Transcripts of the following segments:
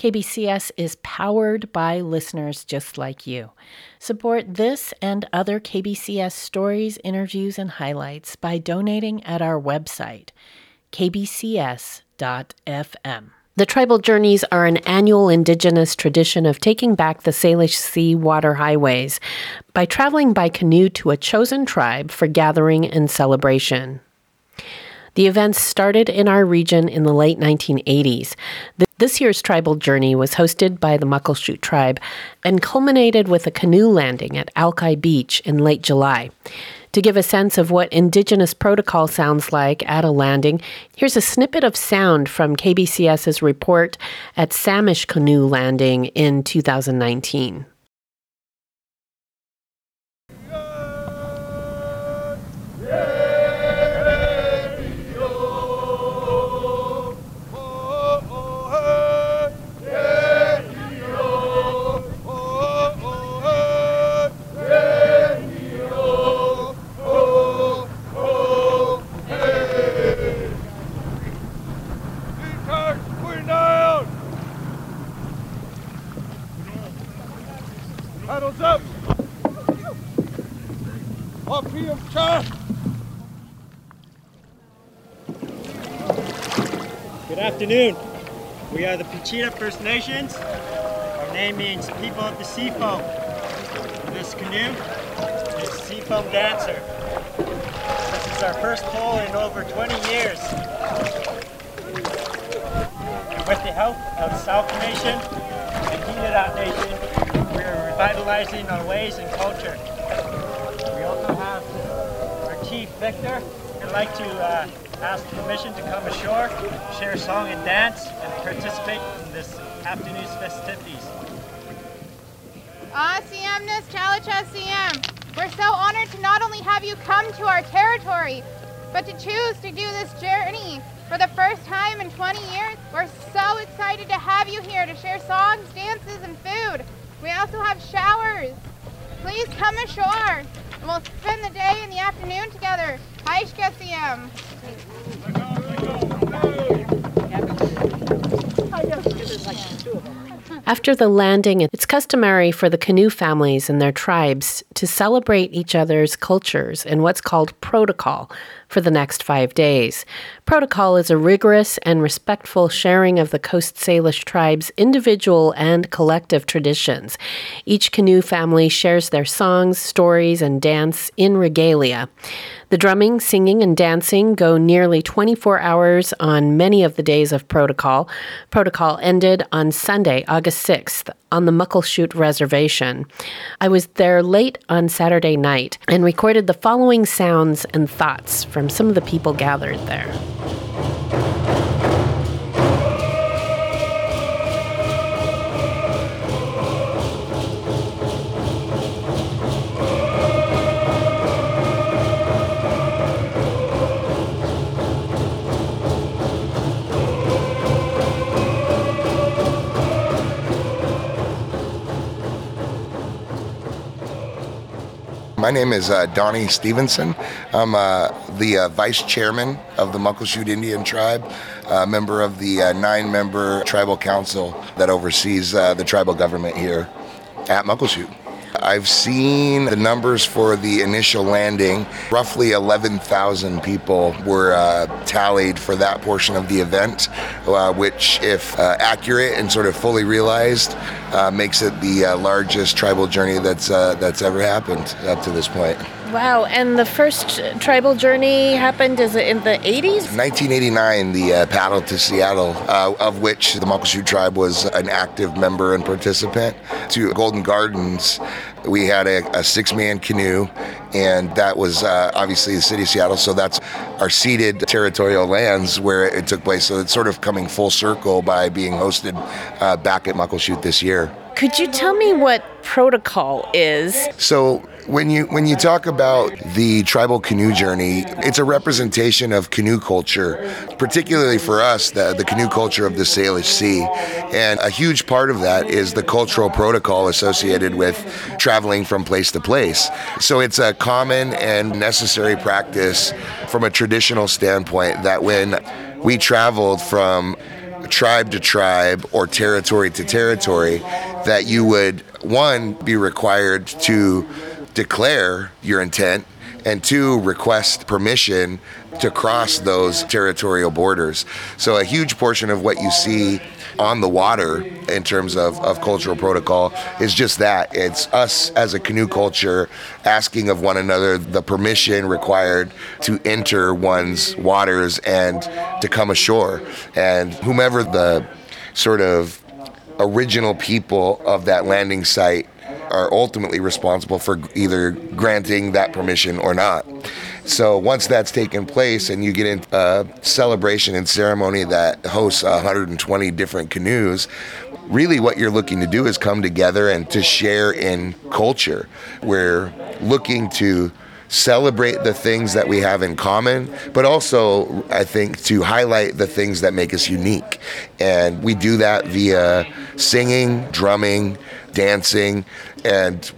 KBCS is powered by listeners just like you. Support this and other KBCS stories, interviews, and highlights by donating at our website, kbcs.fm. The tribal journeys are an annual indigenous tradition of taking back the Salish Sea water highways by traveling by canoe to a chosen tribe for gathering and celebration. The events started in our region in the late 1980s. This year's tribal journey was hosted by the Muckleshoot tribe and culminated with a canoe landing at Alki Beach in late July. To give a sense of what Indigenous protocol sounds like at a landing, here's a snippet of sound from KBCS's report at Samish Canoe Landing in 2019. Afternoon. We are the Pacheedaht First Nations. Our name means people of the sea foam. This canoe is Sea Foam Dancer. This is our first pull in over 20 years. And with the help of South Nation and Keenedat Nation, we are revitalizing our ways and culture. We also have our chief, Victor. I'd like to uh, ask permission to come ashore, share song and dance, and participate in this afternoon's festivities. Ah, CMness, Chalacha CM. We're so honored to not only have you come to our territory, but to choose to do this journey for the first time in 20 years. We're so excited to have you here to share songs, dances, and food. We also have showers. Please come ashore, and we'll spend the day and the afternoon together. Haishka CM. After the landing, it's customary for the canoe families and their tribes to celebrate each other's cultures in what's called protocol for the next five days. Protocol is a rigorous and respectful sharing of the Coast Salish tribe's individual and collective traditions. Each canoe family shares their songs, stories, and dance in regalia. The drumming, singing, and dancing go nearly 24 hours on many of the days of protocol. Protocol ended on Sunday, August 6th, on the Muckleshoot Reservation. I was there late on Saturday night and recorded the following sounds and thoughts from some of the people gathered there. My name is uh, Donnie Stevenson. I'm uh, the uh, vice chairman of the Muckleshoot Indian Tribe, uh, member of the uh, nine member tribal council that oversees uh, the tribal government here at Muckleshoot. I've seen the numbers for the initial landing. Roughly 11,000 people were uh, tallied for that portion of the event, uh, which, if uh, accurate and sort of fully realized, uh, makes it the uh, largest tribal journey that's uh, that's ever happened up to this point. Wow, and the first tribal journey happened is it in the 80s? 1989, the uh, paddle to Seattle, uh, of which the Muckleshoot tribe was an active member and participant. To Golden Gardens, we had a, a six-man canoe, and that was uh, obviously the city of Seattle. So that's our ceded territorial lands where it took place. So it's sort of coming full circle by being hosted uh, back at Muckleshoot this year. Could you tell me what protocol is? So when you when you talk about the tribal canoe journey, it's a representation of canoe culture, particularly for us, the, the canoe culture of the Salish Sea. And a huge part of that is the cultural protocol associated with traveling from place to place. So it's a common and necessary practice from a traditional standpoint that when we traveled from tribe to tribe or territory to territory, that you would, one, be required to declare your intent and two, request permission to cross those territorial borders. So, a huge portion of what you see on the water in terms of, of cultural protocol is just that. It's us as a canoe culture asking of one another the permission required to enter one's waters and to come ashore. And whomever the sort of original people of that landing site are ultimately responsible for either granting that permission or not. So once that's taken place and you get into a uh, celebration and ceremony that hosts 120 different canoes, really what you're looking to do is come together and to share in culture. We're looking to celebrate the things that we have in common, but also, I think, to highlight the things that make us unique. And we do that via singing, drumming, dancing, and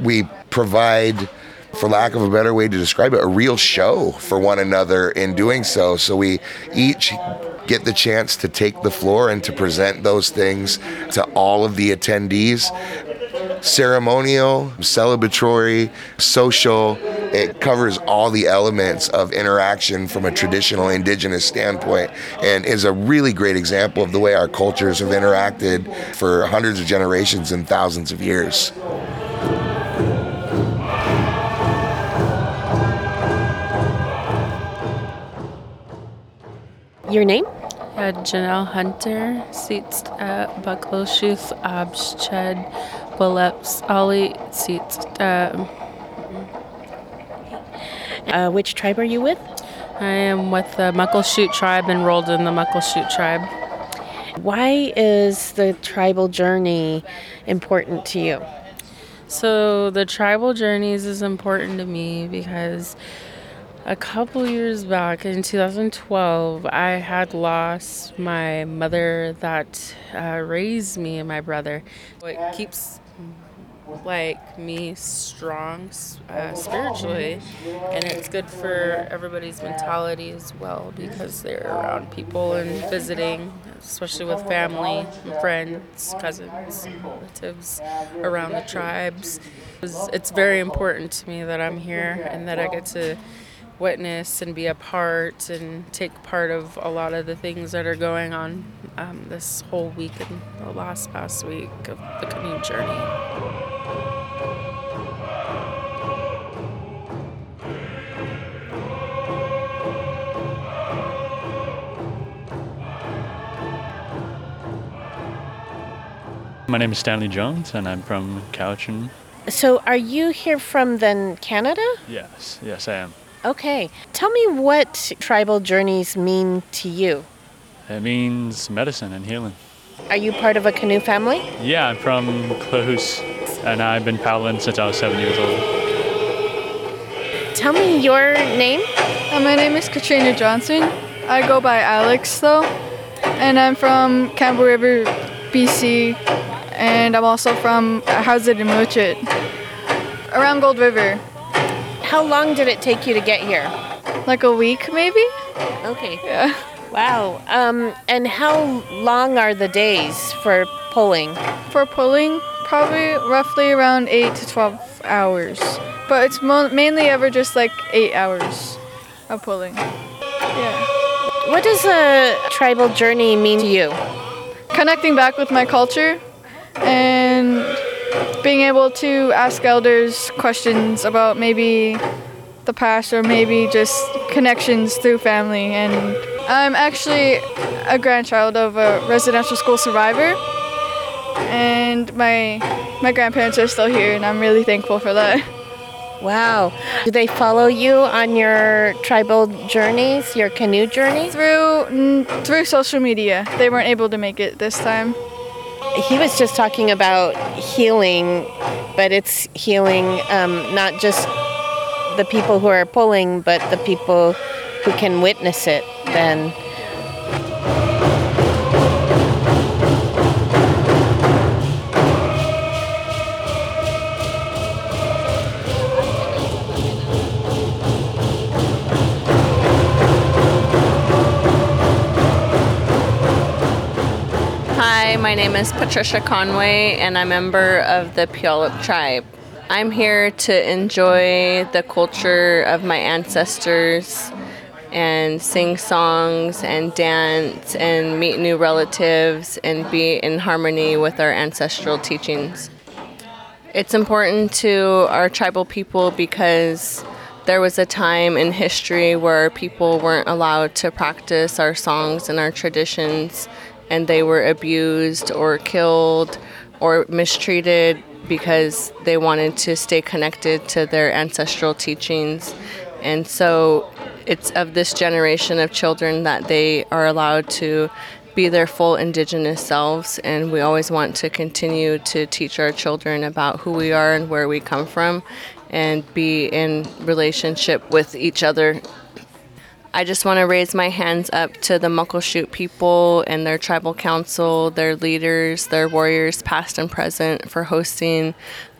we provide for lack of a better way to describe it, a real show for one another in doing so. So we each get the chance to take the floor and to present those things to all of the attendees. Ceremonial, celebratory, social, it covers all the elements of interaction from a traditional indigenous standpoint and is a really great example of the way our cultures have interacted for hundreds of generations and thousands of years. Your name? Uh, Janelle Hunter, seats uh, Bucklershuth, Absched, Willeps, Ollie, seats. Uh, Uh, which tribe are you with? I am with the Muckleshoot tribe, enrolled in the Muckleshoot tribe. Why is the tribal journey important to you? So, the tribal journeys is important to me because a couple years back in 2012, I had lost my mother that uh, raised me and my brother. It keeps like me strong uh, spiritually and it's good for everybody's mentality as well because they're around people and visiting especially with family friends cousins relatives around the tribes it's very important to me that i'm here and that i get to witness and be a part and take part of a lot of the things that are going on um, this whole week and the last past week of the canoe journey. My name is Stanley Jones, and I'm from Cowichan. So, are you here from then Canada? Yes, yes, I am. Okay. Tell me what tribal journeys mean to you. It means medicine and healing. Are you part of a canoe family? Yeah, I'm from Klahoose, and I've been paddling since I was seven years old. Tell me your name. Uh, my name is Katrina Johnson. I go by Alex though, and I'm from Campbell River, BC, and I'm also from Haused and Muchit, around Gold River. How long did it take you to get here? Like a week, maybe? Okay. Yeah. Wow. Um, and how long are the days for pulling? For pulling, probably roughly around 8 to 12 hours. But it's mo- mainly ever just like 8 hours of pulling. Yeah. What does a tribal journey mean to you? Connecting back with my culture and being able to ask elders questions about maybe the past or maybe just connections through family. And I'm actually a grandchild of a residential school survivor, and my my grandparents are still here, and I'm really thankful for that. Wow. Do they follow you on your tribal journeys, your canoe journey? Through through social media, they weren't able to make it this time. He was just talking about healing, but it's healing um, not just the people who are pulling, but the people who can witness it then. Name is Patricia Conway, and I'm a member of the Puyallup tribe. I'm here to enjoy the culture of my ancestors and sing songs and dance and meet new relatives and be in harmony with our ancestral teachings. It's important to our tribal people because there was a time in history where people weren't allowed to practice our songs and our traditions, and they were abused or killed or mistreated because they wanted to stay connected to their ancestral teachings. And so it's of this generation of children that they are allowed to be their full indigenous selves and we always want to continue to teach our children about who we are and where we come from and be in relationship with each other I just want to raise my hands up to the Muckleshoot people and their tribal council, their leaders, their warriors, past and present, for hosting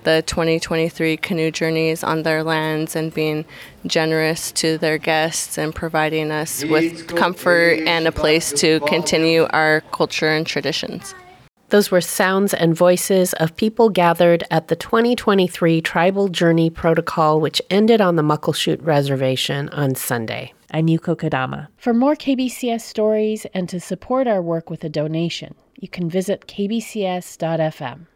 the 2023 canoe journeys on their lands and being generous to their guests and providing us with comfort and a place to continue our culture and traditions. Those were sounds and voices of people gathered at the 2023 Tribal Journey Protocol, which ended on the Muckleshoot Reservation on Sunday. I'm Yuko Kodama. For more KBCS stories and to support our work with a donation, you can visit kbcs.fm.